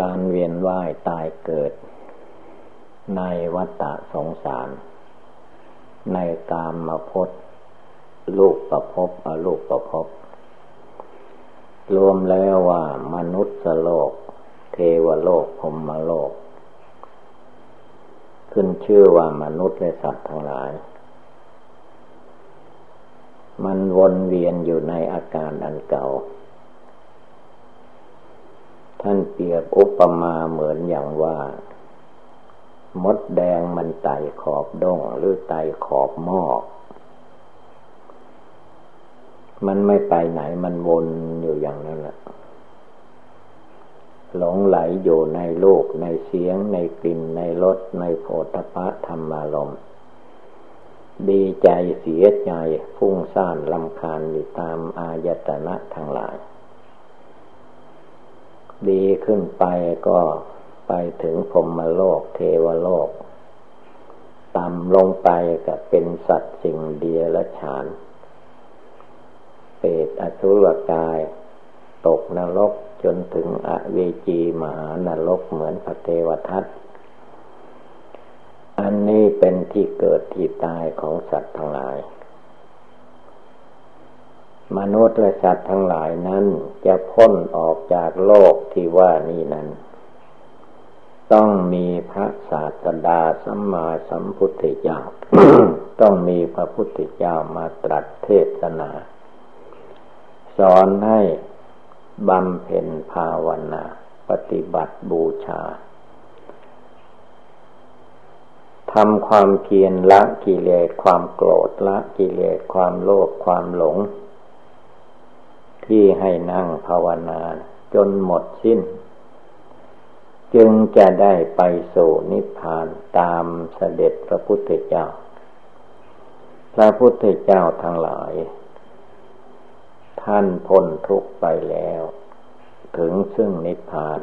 การเวียนว่ายตายเกิด ในวัฏฏะสงสาร ในกามมาพดลูกประพบอลูกประพบ รวมแล้วว่ามนุษย์โลก เทวโลกพรมโลก ขึ้นชื่อว่ามนุษย์และสัตว์ทั้งหลาย มันวนเวียนอยู่ในอาการอันเก่า ท่านเปรียบอุปมาเหมือนอย่างว่า มดแดงมันไต่ขอบด้งหรือไต่ขอบหม้อมันไม่ไปไหนมันวนอยู่อย่างนั้นแหละหลงไหลอยู่ในโลกในเสียง ในกลิ่นในรสในโผฏฐะธรรมารมดีใจเสียใจฟุ้งซ่านลำคาญอยู่ตามอายตนะทั้งหลาย ดีขึ้นไปก็ไปถึงพรมโลกเทวโลก ต่ำลงไปก็เป็นสัตว์สิ่งเดียละฉาน เปรตอสุรกาย ตกนรกจนถึงอเวจีมหานรกเหมือนพระเทวทัตอันนี้เป็นที่เกิดที่ตายของสัตว์ทั้งหลาย มนุษย์และสัตว์ทั้งหลายนั้นจะพ้นออกจากโลกที่ว่านี่นั้น ต้องมีพระศาสดาสัมมาสัมพุทธเจ้า ต้องมีพระพุทธเจ้ามาตรัสเทศนา สอนให้บำเพ็ญภาวนา ปฏิบัติบูชาทำความเพียรละกิเลสความโกรธละกิเลสความโลภความหลง ที่ให้นั่งภาวนา จนหมดสิ้น จึงจะได้ไปสู่นิพพานตามเสด็จพระพุทธเจ้า พระพุทธเจ้าทั้งหลาย ท่านพ้นทุกไปแล้ว ถึงซึ่งนิพพาน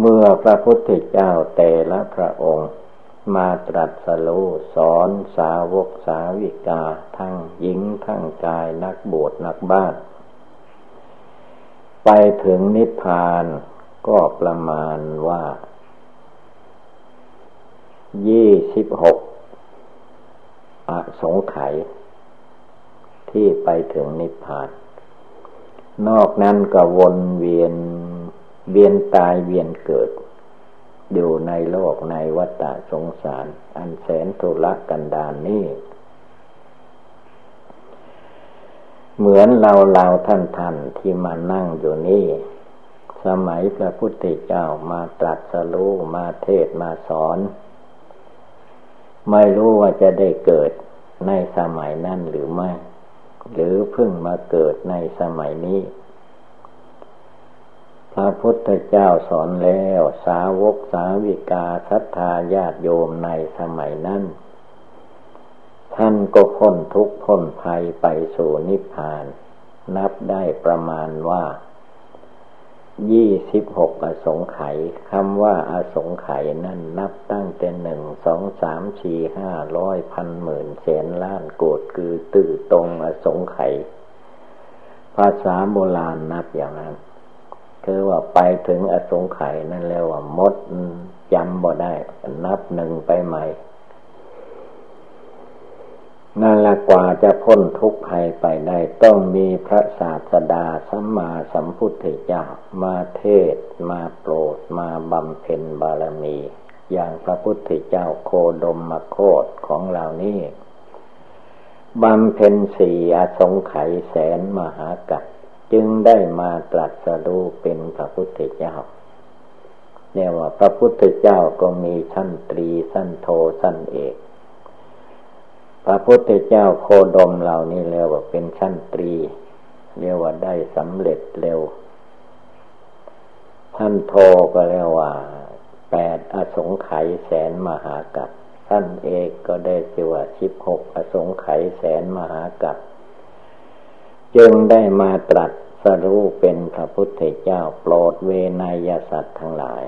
เมื่อพระพุทธเจ้าแต่ละพระองค์ มาตรัสรู้สอนสาวกสาวิกา ทั้งหญิงทั้งกายนักบวชนักบ้าน ไปถึงนิพพานก็ประมาณว่ายี่สิบหกอสงไขยที่ไปถึงนิพพาน นอกนั้นก็วนเวียนเวียนตายเวียนเกิด อยู่ในโลกในวัฏสงสาร อันแสนทุรกันดารนนี้ เหมือนเราเราท่านท่านที่มานั่งอยู่นี่ สมัยพระพุทธเจ้ามาตรัสรู้มาเทศมาสอน ไม่รู้ว่าจะได้เกิดในสมัยนั้นหรือไม่ หรือเพิ่งมาเกิดในสมัยนี้ พระพุทธเจ้าสอนแล้วสาวกสาวิกาศรัทธาญาติโยมในสมัยนั้น ท่านก็พ้นทุกข์พ้นภัยไปสู่นิพพาน นับได้ประมาณว่ายี่สิบหกอสงไขยคำว่าอาสงไขยนั่นนับตั้งแต่หนึ่งสองสามสี่ห้าร้อยพันหมื่นแสนล้านโกดคือตื่อตรงอสงไขยภาษาโบราณนับอย่างนั้น คือว่าไปถึงอสงไขยนั่นแล้วว่ามดจำบ่ได้ นับหนึ่งไปใหม่นั่นละกว่าจะพ้นทุกข์ภัยไปได้ต้องมีพระศาสดาสัมมาสัมพุทธเจ้ามาเทศ มาโปรด มาบำเพ็ญบารมี อย่างพระพุทธเจ้าโคดมมโคดของเรานี่บำเพ็ญสี่อสงไขยแสนมหากัป จึงได้มาตรัสรู้เป็นพระพุทธเจ้าเนี่ยว่าพระพุทธเจ้าก็มีชั้นตรีชั้นโทชั้นเอก พระพุทธเจ้าโคดมเหล่านี้เรียกว่าเป็นชั้นตรี เรียกว่าได้สำเร็จเร็ว ท่านโทก็เรียกว่าแปดอสงไขยแสนมหากัปท่านเอกก็ได้ชื่อว่าสิบหกอสงไขยแสนมหากัปจึงได้มาตรัส สรู้เป็นพระพุทธเจ้าโปรดเวนยสัตว์ทั้งหลาย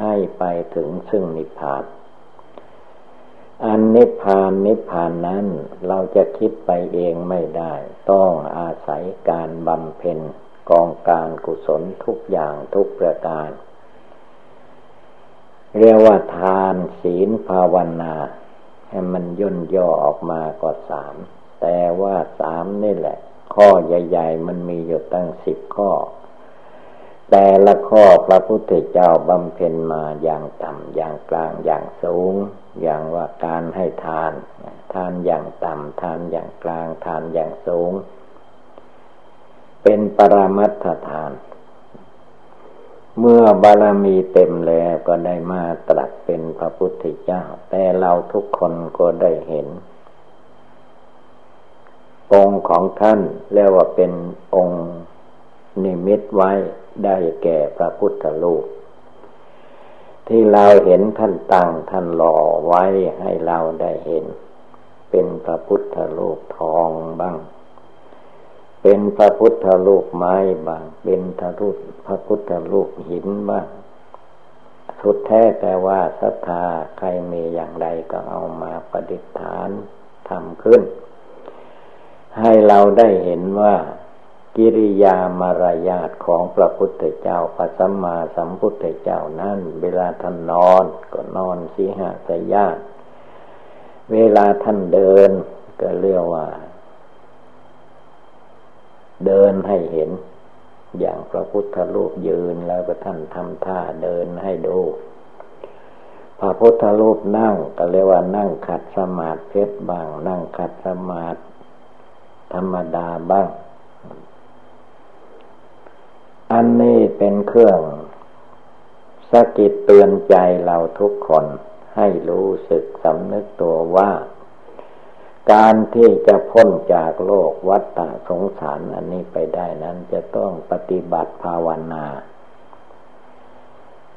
ให้ไปถึงซึ่งนิพพาน อันนิพพานนิพพานนั้นเราจะคิดไปเองไม่ได้ ต้องอาศัยการบำเพ็ญกองการกุศลทุกอย่างทุกประการ เรียกว่าทานศีลภาวนาให้มันย่นย่อออกมาก็สาม แต่ว่าสามนี่แหละ ข้อใหญ่ ๆ มันมีอยู่ตั้งสิบข้อ แต่ละข้อพระพุทธเจ้าบำเพ็ญมาอย่างต่ำอย่างกลางอย่างสูง อย่างว่าการให้ทาน ทานอย่างต่ำทานอย่างกลางทานอย่างสูง เป็นปรมัตถทานเมื่อบารมีเต็มแล้วก็ได้มาตรัสเป็นพระพุทธเจ้า แต่เราทุกคนก็ได้เห็น องค์ของท่านเรียกว่าเป็นองค์นิมิตไว้ได้แก่พระพุทธรูปที่เราเห็นท่านตั้งท่านหล่อไว้ให้เราได้เห็น เป็นพระพุทธรูปทองบ้าง เป็นพระพุทธรูปไม้บาง เป็นพระรูปพระพุทธรูปหินบ้างสุดแท้แต่ว่าศรัทธาใครมีอย่างใดก็เอามาประดิษฐานทำขึ้น ให้เราได้เห็นว่า กิริยามารยาทของพระพุทธเจ้าพระสัมมาสัมพุทธเจ้านั้นเวลาท่านนอนก็นอนสีหาสยาเวลาท่านเดินก็เรียกว่า เดินให้เห็น อย่างพระพุทธรูปยืนแล้วก็ท่านทำท่าเดินให้ดูพระพุทธรูปนั่งก็เรียกว่านั่งขัดสมาธิเพชรบาง นั่งขัดสมาธิ ธรรมดาบ้าง อันนี้เป็นเครื่องสะกิดเตือนใจเราทุกคนให้รู้สึกสำนึกตัวว่า การที่จะพ้นจากโลกวัฏฏะสงสารอันนี้ไปได้นั้นจะต้องปฏิบัติภาวนา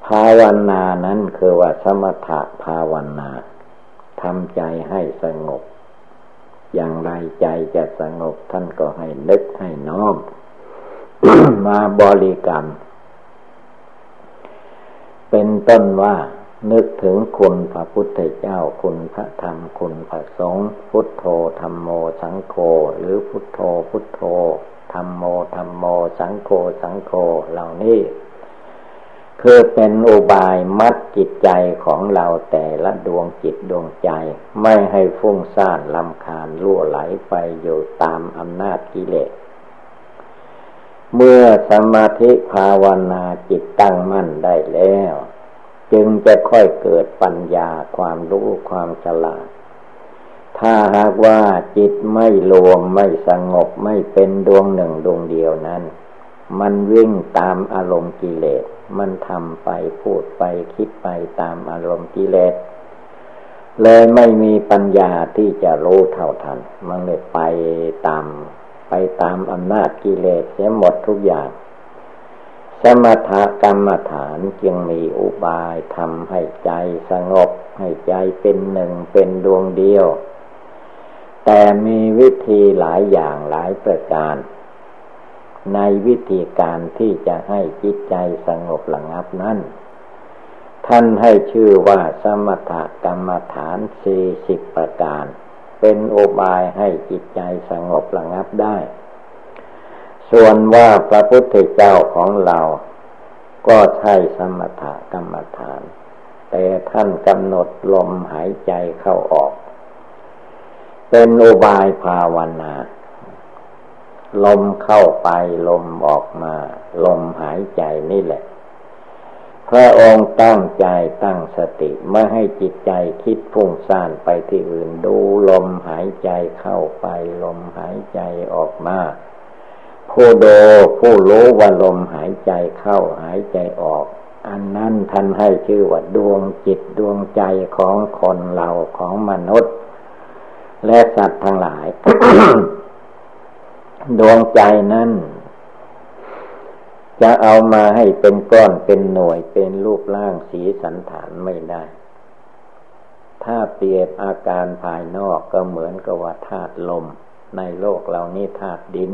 ภาวนานั้นคือว่าสมถะภาวนาทำใจให้สงบ อย่างไรใจจะสงบท่านก็ให้นึกให้น้อม มาบริกรรม เป็นต้นว่านึกถึงคุณพระพุทธเจ้าคุณพระธรรมคุณพระสงฆ์พุทโธธรรมโมสังโฆหรือพุทโธพุทโธธรรมโมธรรมโมสังโฆสังโฆเหล่านี้ คือเป็นอุบายมัดจิตใจของเราแต่ละดวงจิตดวงใจ ไม่ให้ฟุ้งซ่านลำคาญล่วไหลไปอยู่ตามอำนาจกิเลส เมื่อสมาธิภาวนาจิตตั้งมั่นได้แล้ว จึงจะค่อยเกิดปัญญาความรู้ความฉลาด ถ้าหากว่าจิตไม่รวมไม่สงบไม่เป็นดวงหนึ่งดวงเดียวนั้น มันวิ่งตามอารมณ์กิเลส มันทำไปพูดไปคิดไปตามอารมณ์กิเลส เลยไม่มีปัญญาที่จะรู้เท่าทัน มันเลยไปตามไปตามอำนาจกิเลสเสียหมดทุกอย่าง สมถกรรมฐานจึงมีอุบายทำให้ใจสงบ ให้ใจเป็นหนึ่งเป็นดวงเดียว แต่มีวิธีหลายอย่างหลายประการ ในวิธีการที่จะให้จิตใจสงบระงับนั้น ท่านให้ชื่อว่าสมถกรรมฐานสี่สิบประการ เป็นโอบายให้จิตใจสงบระงับได้ ส่วนว่าพระพุทธเจ้าของเราก็ใช่สมถกรรมฐาน แต่ท่านกำหนดลมหายใจเข้าออก เป็นโอบายภาวนา ลมเข้าไปลมออกมา ลมหายใจนี่แหละ พระองค์ตั้งใจตั้งสติไม่ให้จิตใจคิดฟุ้งซ่านไปที่อื่นดูลมหายใจเข้าไป ลมหายใจออกมาผู้ดูผู้รู้ว่าลมหายใจเข้าหายใจออก อันนั้นท่านให้ชื่อว่าดวงจิตดวงใจของคนเราของมนุษย์ และสัตว์ทั้งหลาย ดวงใจนั้นจะเอามาให้เป็นก้อนเป็นหน่วยเป็นรูปร่างสีสันฐานไม่ได้ ถ้าเปรียบอาการภายนอกก็เหมือนกับว่าธาตุลม ในโลกเรานี้ธาตุดิน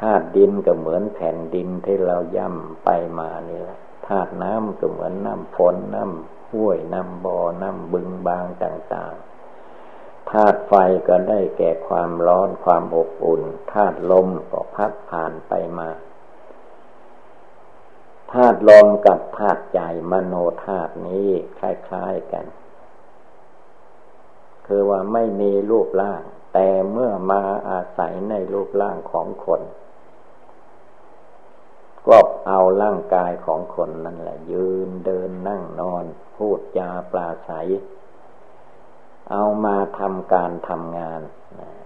ธาตุดินก็เหมือนแผ่นดินที่เราย่ำไปมานี่แหละธาตุน้ำก็เหมือนน้ำฝนน้ำห้วยน้ำบ่อน้ำบึงบางต่างๆ ธาตุไฟก็ได้แก่ความร้อนความอบอุ่นธาตุลมก็พัดผ่านไปมาธาตุลมกับธาตุใจมโนธาตุนี้คล้ายๆกัน คือว่าไม่มีรูปร่าง แต่เมื่อมาอาศัยในรูปร่างของคน ก็เอาร่างกายของคนนั่นแหละ ยืนเดินนั่งนอน พูดจาปลาใส เอามาทำการทำงาน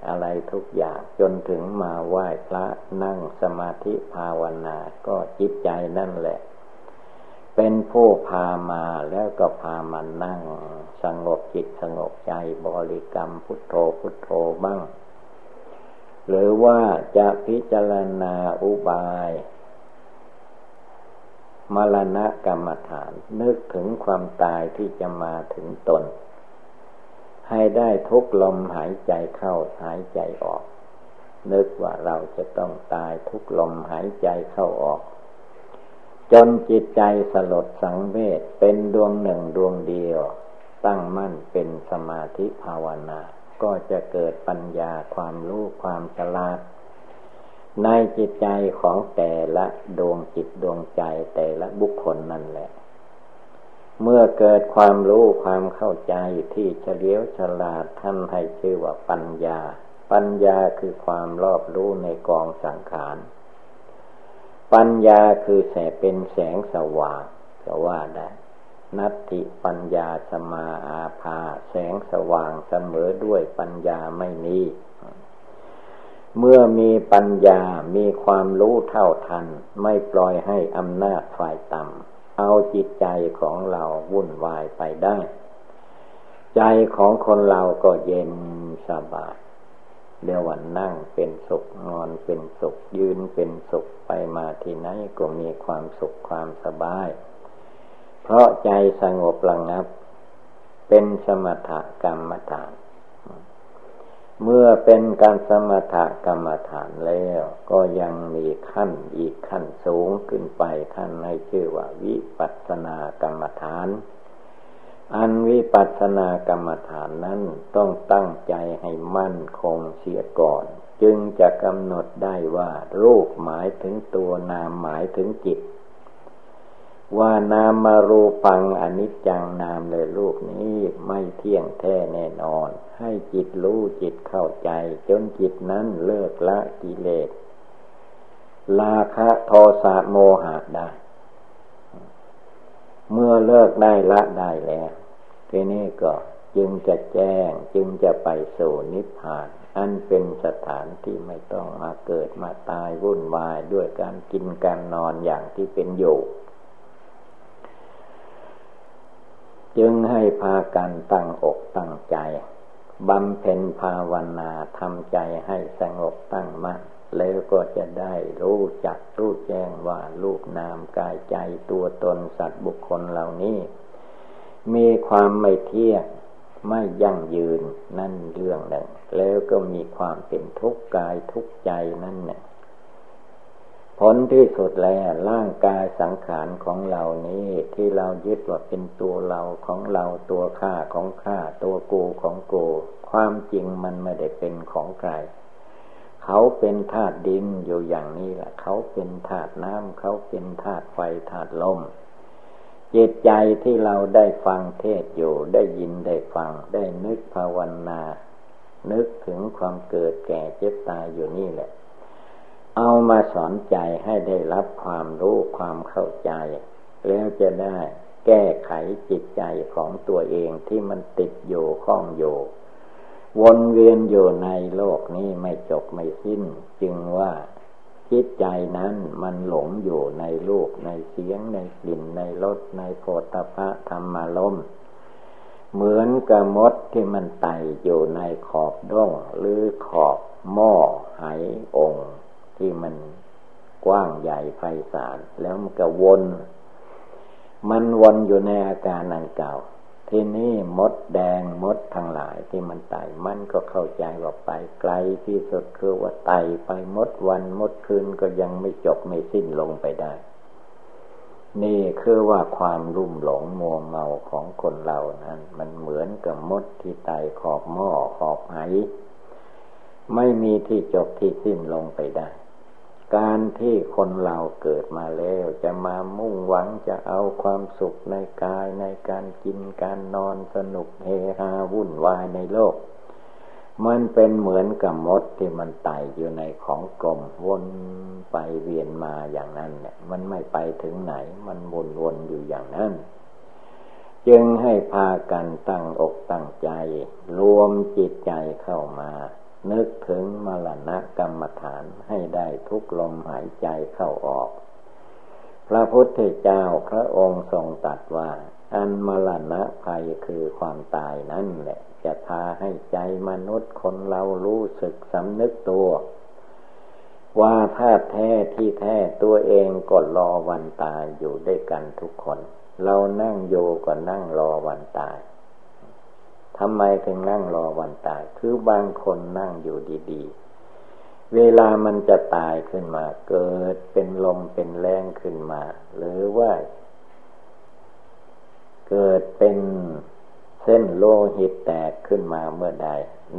อะไรทุกอย่างจนถึงมาไหว้พระนั่งสมาธิภาวนา ก็จิตใจนั่นแหละ เป็นผู้พามาแล้วก็พามานั่ง สงบจิตสงบใจบริกรรมพุทโธพุทโธบ้าง หรือว่าจะพิจารณาอุบายมรณะกรรมฐาน นึกถึงความตายที่จะมาถึงตน ให้ได้ทุกลมหายใจเข้าหายใจออก นึกว่าเราจะต้องตายทุกลมหายใจเข้าออก จนจิตใจสลดสังเวชเป็นดวงหนึ่งดวงเดียว ตั้งมั่นเป็นสมาธิภาวนา ก็จะเกิดปัญญาความรู้ความฉลาด ในจิตใจของแต่ละดวงจิตดวงใจแต่ละบุคคลนั่นแหละ เมื่อเกิดความรู้ความเข้าใจที่เฉลียวฉลาดท่านให้ชื่อว่าปัญญา ปัญญาคือความรอบรู้ในกองสังขาร ปัญญาคือแสเป็นแสงสว่างก็ว่าได้นัตติปัญญาสมาอาภา แสงสว่างเสมอด้วยปัญญาไม่มี เมื่อมีปัญญามีความรู้เท่าทัน ไม่ปล่อยให้อำนาจฝ่ายต่ำ เอาจิตใจของเราวุ่นวายไปได้ ใจของคนเราก็เย็นสบายเดี๋ยววันนั่งเป็นสุขนอนเป็นสุขยืนเป็นสุขไปมาที่ไหนก็มีความสุขความสบาย เพราะใจสงบระงับ เป็นสมถกรรมฐาน เมื่อเป็นการสมถกรรมฐานแล้ว ก็ยังมีขั้นอีกขั้นสูงขึ้นไปท่านให้ชื่อว่า วิปัสสนากรรมฐาน อันวิปัสสนากรรมฐานนั้นต้องตั้งใจให้มั่นคงเสียก่อน จึงจะกำหนดได้ว่ารูปหมายถึงตัวนามหมายถึงจิต ว่านามารูปังอนิจจังนามเลยลูกนี้ไม่เที่ยงแท้แน่นอน ให้จิตรู้จิตเข้าใจ จนจิตนั้นเลิกละกิเลสลาคะโทสะโมหะได้ เมื่อเลิกได้ละได้แล้วทีนี้ก็จึงจะแจ้งจึงจะไปสู่นิพพาน อันเป็นสถานที่ไม่ต้องมาเกิดมาตายวุ่นวายด้วยการกินการนอนอย่างที่เป็นอยู่ จึงให้พากันตั้งอกตั้งใจบำเพ็ญภาวนาทำใจให้สงบตั้งมั่นแล้วก็จะได้รู้จักรู้แจ้งว่าลูกนามกายใจตัวตนสัตว์บุคคลเหล่านี้ มีความไม่เที่ยงไม่ยั่งยืนนั่นเรื่องหนึ่ง แล้วก็มีความเป็นทุกข์กายทุกข์ใจนั่นเนี่ย ผลที่สุดแล้วร่างกายสังขารของเรานี้ที่เรายึดว่าเป็นตัวเราของเราตัวข้าของข้าตัวกูของกูความจริงมันไม่ได้เป็นของใคร เขาเป็นธาตุดินอยู่อย่างนี้แหละ เขาเป็นธาตุน้ำเขาเป็นธาตุไฟธาตุลมจิตใจที่เราได้ฟังเทศอยู่ได้ยินได้ฟังได้นึกภาวนา นึกถึงความเกิดแก่เจ็บตายอยู่นี่แหละ เอามาสอนใจให้ได้รับความรู้ความเข้าใจ แล้วจะได้แก้ไขจิตใจของตัวเองที่มันติดอยู่ข้องอยู่ วนเวียนอยู่ในโลกนี้ไม่จบไม่สิ้น จึงว่าจิตใจนั้นมันหลงอยู่ในลูกในเสียงในกลิ่นในรสในโพธพะธรรมารมเหมือนกับมดที่มันไต่อยู่ในขอบด้งหรือขอบหม้อไหองค์ ที่มันกว้างใหญ่ไพศาลแล้วมันก็วน มันวนอยู่ในอาการอันเก่า ทีนี้มดแดงมดทั้งหลายที่มันไต่มันก็เข้าใจว่าไปไกลที่สุดคือว่าไต่ไปมดวันมดคืนก็ยังไม่จบไม่สิ้นลงไปได้ นี่คือว่าความรุ่มหลงมัวเมาของคนเรานั้น มันเหมือนกับมดที่ไตขอบหม้อขอบไหไม่มีที่จบที่สิ้นลงไปได้ การที่คนเราเกิดมาแล้ว จะมามุ่งหวังจะเอาความสุขในกายในการกินการนอนสนุกเฮฮาวุ่นวายในโลก มันเป็นเหมือนกับมดที่มันไต่อยู่ในของกลมวนไปเวียนมาอย่างนั้นเนี่ยมันไม่ไปถึงไหน มันวนวนอยู่อย่างนั้นจึงให้พากันตั้งอกตั้งใจ รวมจิตใจเข้ามา นึกถึงมรณะกรรมฐานให้ได้ทุกลมหายใจเข้าออก พระพุทธเจ้าพระองค์ทรงตรัสว่า อันมรณะภัยคือความตายนั่นแหละ จะพาให้ใจมนุษย์คนเรารู้สึกสำนึกตัว ว่าถ้าแท้ที่แท้ตัวเองก็รอวันตายอยู่ด้วยกันทุกคน เรานั่งโยก็นั่งรอวันตาย ทำไมถึงนั่งรอวันตาย คือบางคนนั่งอยู่ดีๆ เวลามันจะตายขึ้นมา เกิดเป็นลมเป็นแรงขึ้นมา หรือว่า เกิดเป็นเส้นโลหิตแตกขึ้นมาเมื่อใด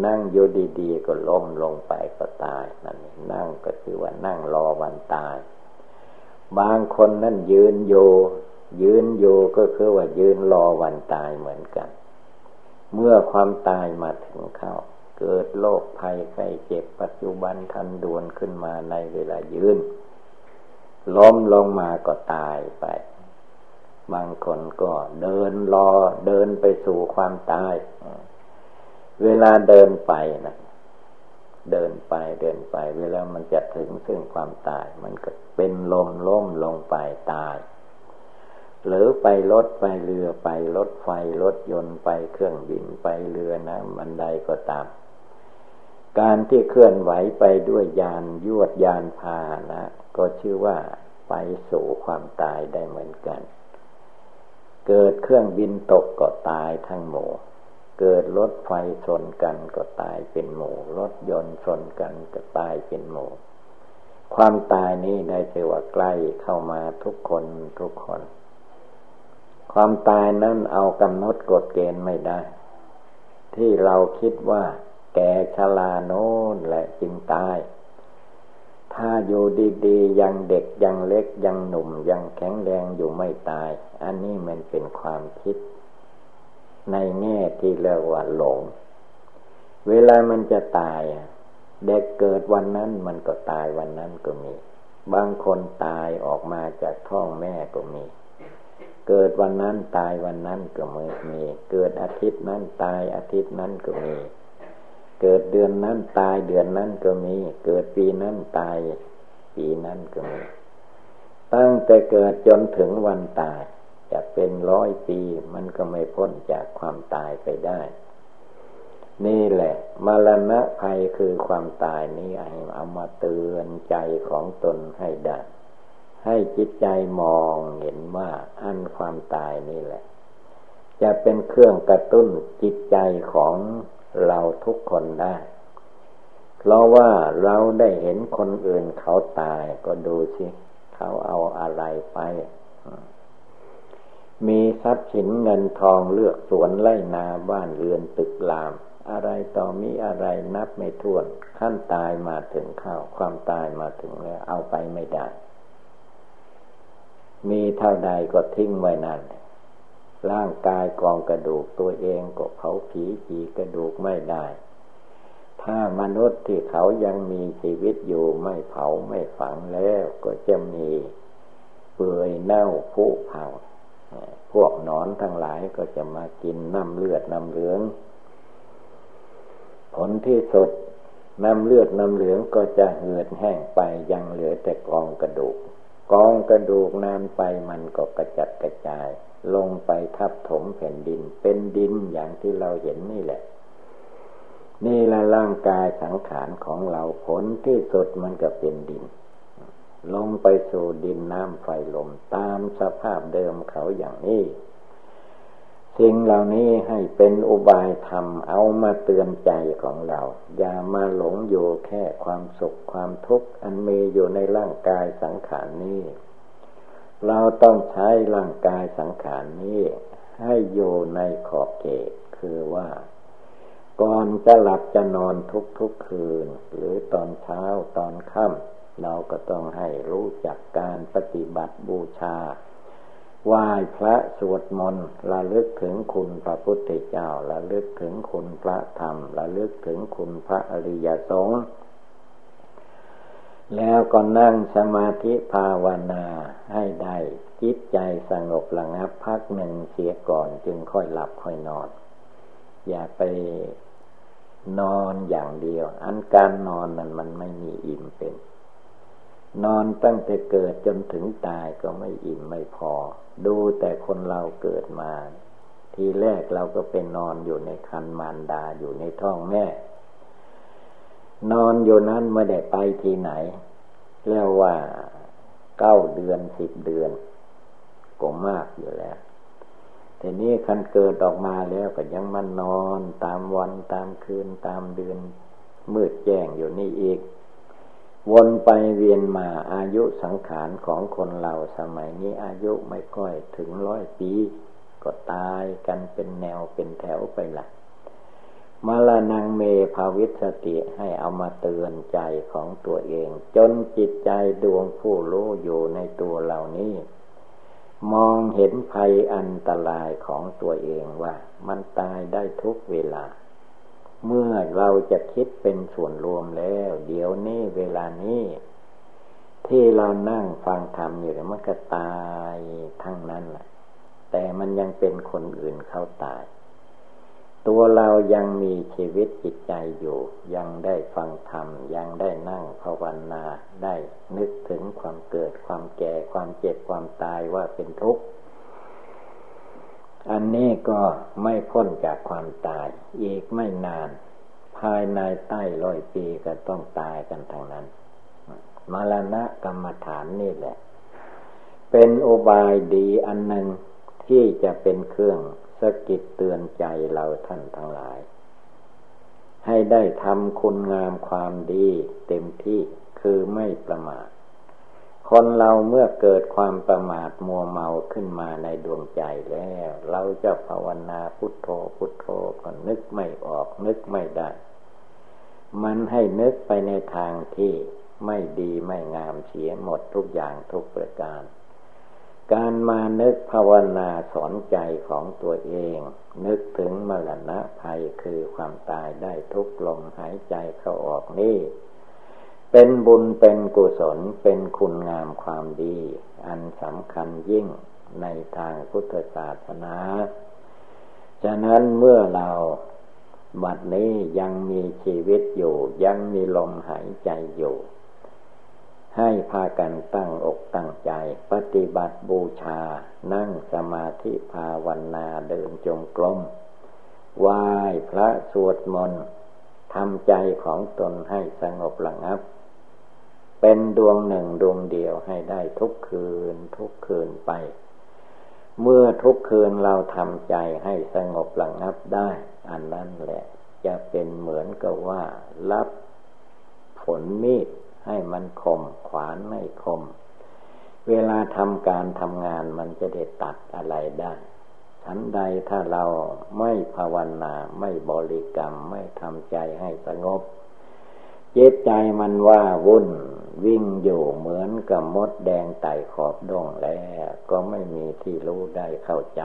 นั่งอยู่ดีๆ ก็ล้มลงไปก็ตายนั่นนั่งก็คือว่านั่งรอวันตาย บางคนนั่นยืนโยยืนโยก็คือว่ายืนรอวันตายเหมือนกัน เมื่อความตายมาถึงเข้า เกิดโรคภัยไข้เจ็บปัจจุบันทันด่วนขึ้นมาในเวลายืนล้มลงมาก็ตายไป บางคนก็เดินรอเดินไปสู่ความตาย เวลาเดินไปนะเดินไปเดินไป เวลามันจะถึงซึ่งความตาย มันก็เป็นลมล้มลงไปตาย หรือไปรถไปเรือไปรถไฟรถยนต์ไปเครื่องบินไปเรือนะมันใดก็ตาม การที่เคลื่อนไหวไปด้วยยานยวดยานพานะ ก็ชื่อว่าไปสู่ความตายได้เหมือนกัน เกิดเครื่องบินตกก็ตายทั้งหมู่ เกิดรถไฟชนกันก็ตายเป็นหมู่ รถยนต์ชนกันก็ตายเป็นหมู่ ความตายนี้ได้เทว่าใกล้เข้ามาทุกคนทุกคน ความตายนั้นเอากำหนดกฎเกณฑ์ไม่ได้ ที่เราคิดว่า แก่ชราโน้นแหละจึงตาย ถ้าอยู่ดีๆ ยังเด็กยังเล็กยังหนุ่มยังแข็งแรงอยู่ไม่ตาย อันนี้มันเป็นความคิด ในแง่ที่เรียกว่าหลง เวลามันจะตายเด็กเกิดวันนั้นมันก็ตายวันนั้นก็มี บางคนตายออกมาจากท้องแม่ก็มี เกิดวันนั้นตายวันนั้นก็มี เกิดอาทิตย์นั้นตายอาทิตย์นั้นก็มี เกิดเดือนนั้นตายเดือนนั้นก็มี เกิดปีนั้นตาย ปีนั้นก็มี ตั้งแต่เกิดจนถึงวันตาย จะเป็นร้อยปีมันก็ไม่พ้นจากความตายไปได้ นี่แหละ มรณะภัยคือความตายนี้เอามาเตือนใจของตนให้ได้ ให้จิตใจมองเห็นว่าอันความตายนี่แหละ จะเป็นเครื่องกระตุ้นจิตใจของเราทุกคนได้ เพราะว่าเราได้เห็นคนอื่นเขาตายก็ดูสิเขาเอาอะไรไป มีทรัพย์สินเงินทองเลือกสวนไร่นาบ้านเรือนตึกราม อะไรต่อมีอะไรนับไม่ถ้วน ขั้นตายมาถึงข้าวความตายมาถึงแล้ว เอาไปไม่ได้ มีเท่าใดก็ทิ้งไว้นั่นร่างกายกองกระดูกตัวเองก็เผาผีจีกระดูกไม่ได้ ถ้ามนุษย์ที่เขายังมีชีวิตอยู่ไม่เผาไม่ฝังแล้วก็จะมีเปื่อยเน่าผุเผาพวกนอนทั้งหลายก็จะมากินน้ำเลือดน้ำเหลือง ผลที่สุดน้ำเลือดน้ำเหลืองก็จะเหือดแห้งไปยังเหลือแต่กองกระดูก กองกระดูกนานไปมันก็กระจัดกระจาย ลงไปทับถมแผ่นดิน เป็นดินอย่างที่เราเห็นนี่แหละ นี่ละร่างกายสังขารของเราผลที่สุดมันก็เป็นดิน ลงไปสู่ดินน้ำไฟลมตามสภาพเดิมเขาอย่างนี้ สิ่งเหล่านี้ให้เป็นอุบายธรรมเอามาเตือนใจของเรา อย่ามาหลงอยู่แค่ความสุขความทุกข์อันมีอยู่ในร่างกายสังขารนี้ เราต้องใช้ร่างกายสังขารนี้ ให้อยู่ในขอบเขตคือว่า ก่อนจะหลับจะนอนทุกทุกคืน หรือตอนเช้าตอนค่ำเราก็ต้องให้รู้จักการปฏิบัติบูชา ไหว้พระสวดมนต์ระลึกถึงคุณพระพุทธเจ้าระลึกถึงคุณพระธรรมระลึกถึงคุณพระอริยสงฆ์แล้วก็นั่งสมาธิภาวนาให้ได้จิตใจสงบระงับพักหนึ่งเสียก่อนจึงค่อยหลับค่อยนอน อย่าไปนอนอย่างเดียว อันการนอนนั้นมันไม่มีอิ่มเป็น นอนตั้งแต่เกิดจนถึงตายก็ไม่อิ่มไม่พอ ดูแต่คนเราเกิดมา ทีแรกเราก็เป็นนอนอยู่ในคันมารดาอยู่ในท้องแม่ นอนอยู่นั้นไม่ได้ไปที่ไหน เรียกว่าเก้าเดือนสิบเดือนก็มากอยู่แล้วแต่นี้คันเกิดออกมาแล้วก็ยังมันนอนตามวันตามคืนตามเดือนมืดแจ้งอยู่นี่อีก วนไปเวียนมาอายุสังขารของคนเราสมัยนี้อายุไม่ค่อยถึงร้อยปี ก็ตายกันเป็นแนวเป็นแถวไปละมาลานังเมภาวิสติให้เอามาเตือนใจของตัวเอง จนจิตใจดวงผู้รู้อยู่ในตัวเหล่านี้ มองเห็นภัยอันตรายของตัวเองว่า มันตายได้ทุกเวลา เมื่อเราจะคิดเป็นส่วนรวมแล้ว เดี๋ยวนี้เวลานี้ ที่เรานั่งฟังธรรมอยู่มันก็ตายทั้งนั้นแหละแต่มันยังเป็นคนอื่นเขาตาย ตัวเรายังมีชีวิตจิตใจอยู่ ยังได้ฟังธรรม ยังได้นั่งภาวนาได้นึกถึงความเกิดความแก่ความเจ็บความตายว่าเป็นทุกข์ อันนี้ก็ไม่พ้นจากความตาย อีกไม่นาน ภายในใต้ร้อยปีก็ต้องตายกันทางนั้น มรณะกรรมฐานนี่แหละ เป็นโอบายดีอันหนึ่งที่จะเป็นเครื่องสกิดเตือนใจเราท่านทั้งหลาย ให้ได้ทำคุณงามความดีเต็มที่คือไม่ประมาท คนเราเมื่อเกิดความประมาทมัวเมาขึ้นมาในดวงใจแล้ว เราจะภาวนาพุทโธพุทโธก็นึกไม่ออกนึกไม่ได้ มันให้นึกไปในทางที่ไม่ดีไม่งามเสียหมดทุกอย่างทุกประการ การมานึกภาวนาสอนใจของตัวเอง นึกถึงมรณะภัยคือความตายได้ทุกลมหายใจเข้าออกนี่ เป็นบุญเป็นกุศลเป็นคุณงามความดี อันสำคัญยิ่งในทางพุทธศาสนา ฉะนั้นเมื่อเราบัดนี้ยังมีชีวิตอยู่ ยังมีลมหายใจอยู่ ให้พากันตั้งอกตั้งใจ ปฏิบัติบูชา นั่งสมาธิภาวนาเดินจงกรมไหว้พระสวดมนต์ทำใจของตนให้สงบระงับ เป็นดวงหนึ่งดวงเดียวให้ได้ทุกคืนทุกคืนไป เมื่อทุกคืนเราทำใจให้สงบระงับได้ อันนั้นแหละ จะเป็นเหมือนกับว่า รับผลมีดให้มันคม ขวานไม่คม เวลาทำการทำงานมันจะได้ตัดอะไรได้ฉันใดถ้าเราไม่ภาวนาไม่บริกรรมไม่ทำใจให้สงบ จิตใจมันว่าวุ่นวิ่งอยู่เหมือนกับมดแดงไต่ขอบดงแล้วก็ไม่มีที่รู้ได้เข้าใจ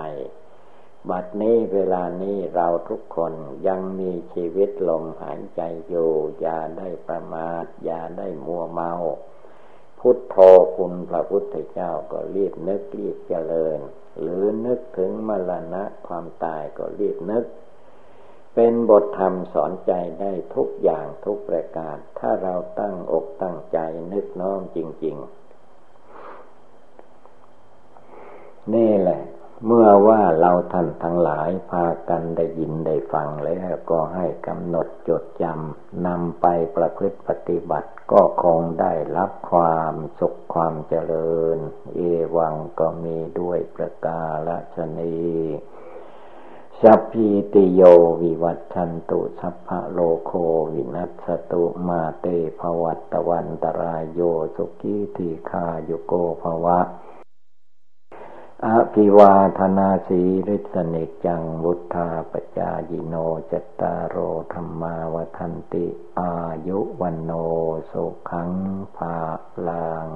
บัดนี้เวลานี้เราทุกคนยังมีชีวิตลมหายใจอยู่อย่าได้ประมาทอย่าได้มัวเมา พุทโธคุณพระพุทธเจ้าก็รีบนึกรีบเจริญ หรือนึกถึงมรณะความตายก็รีบนึก เป็นบทธรรมสอนใจได้ทุกอย่างทุกประการ ถ้าเราตั้งอกตั้งใจนึกน้อมจริง ๆ นี่แหละ เมื่อว่าเราท่านทั้งหลายพากันได้ยินได้ฟังแล้วก็ให้กำหนดจดจำนำไปประพฤติปฏิบัติ ก็คงได้รับความสุขความเจริญ เอวังก็มีด้วยประกาศนี สัพพิติโยวิวัตชันตุสัพพะโลโควินัสตุมาเตภวัตวันตรายโยสุกิธีคาโยโกภวะ อภิวาธนาสีริสเนจังวุธาปจายิโนจตตารโอธรรมาวทันติ อายุวันโนสุขังภาลัง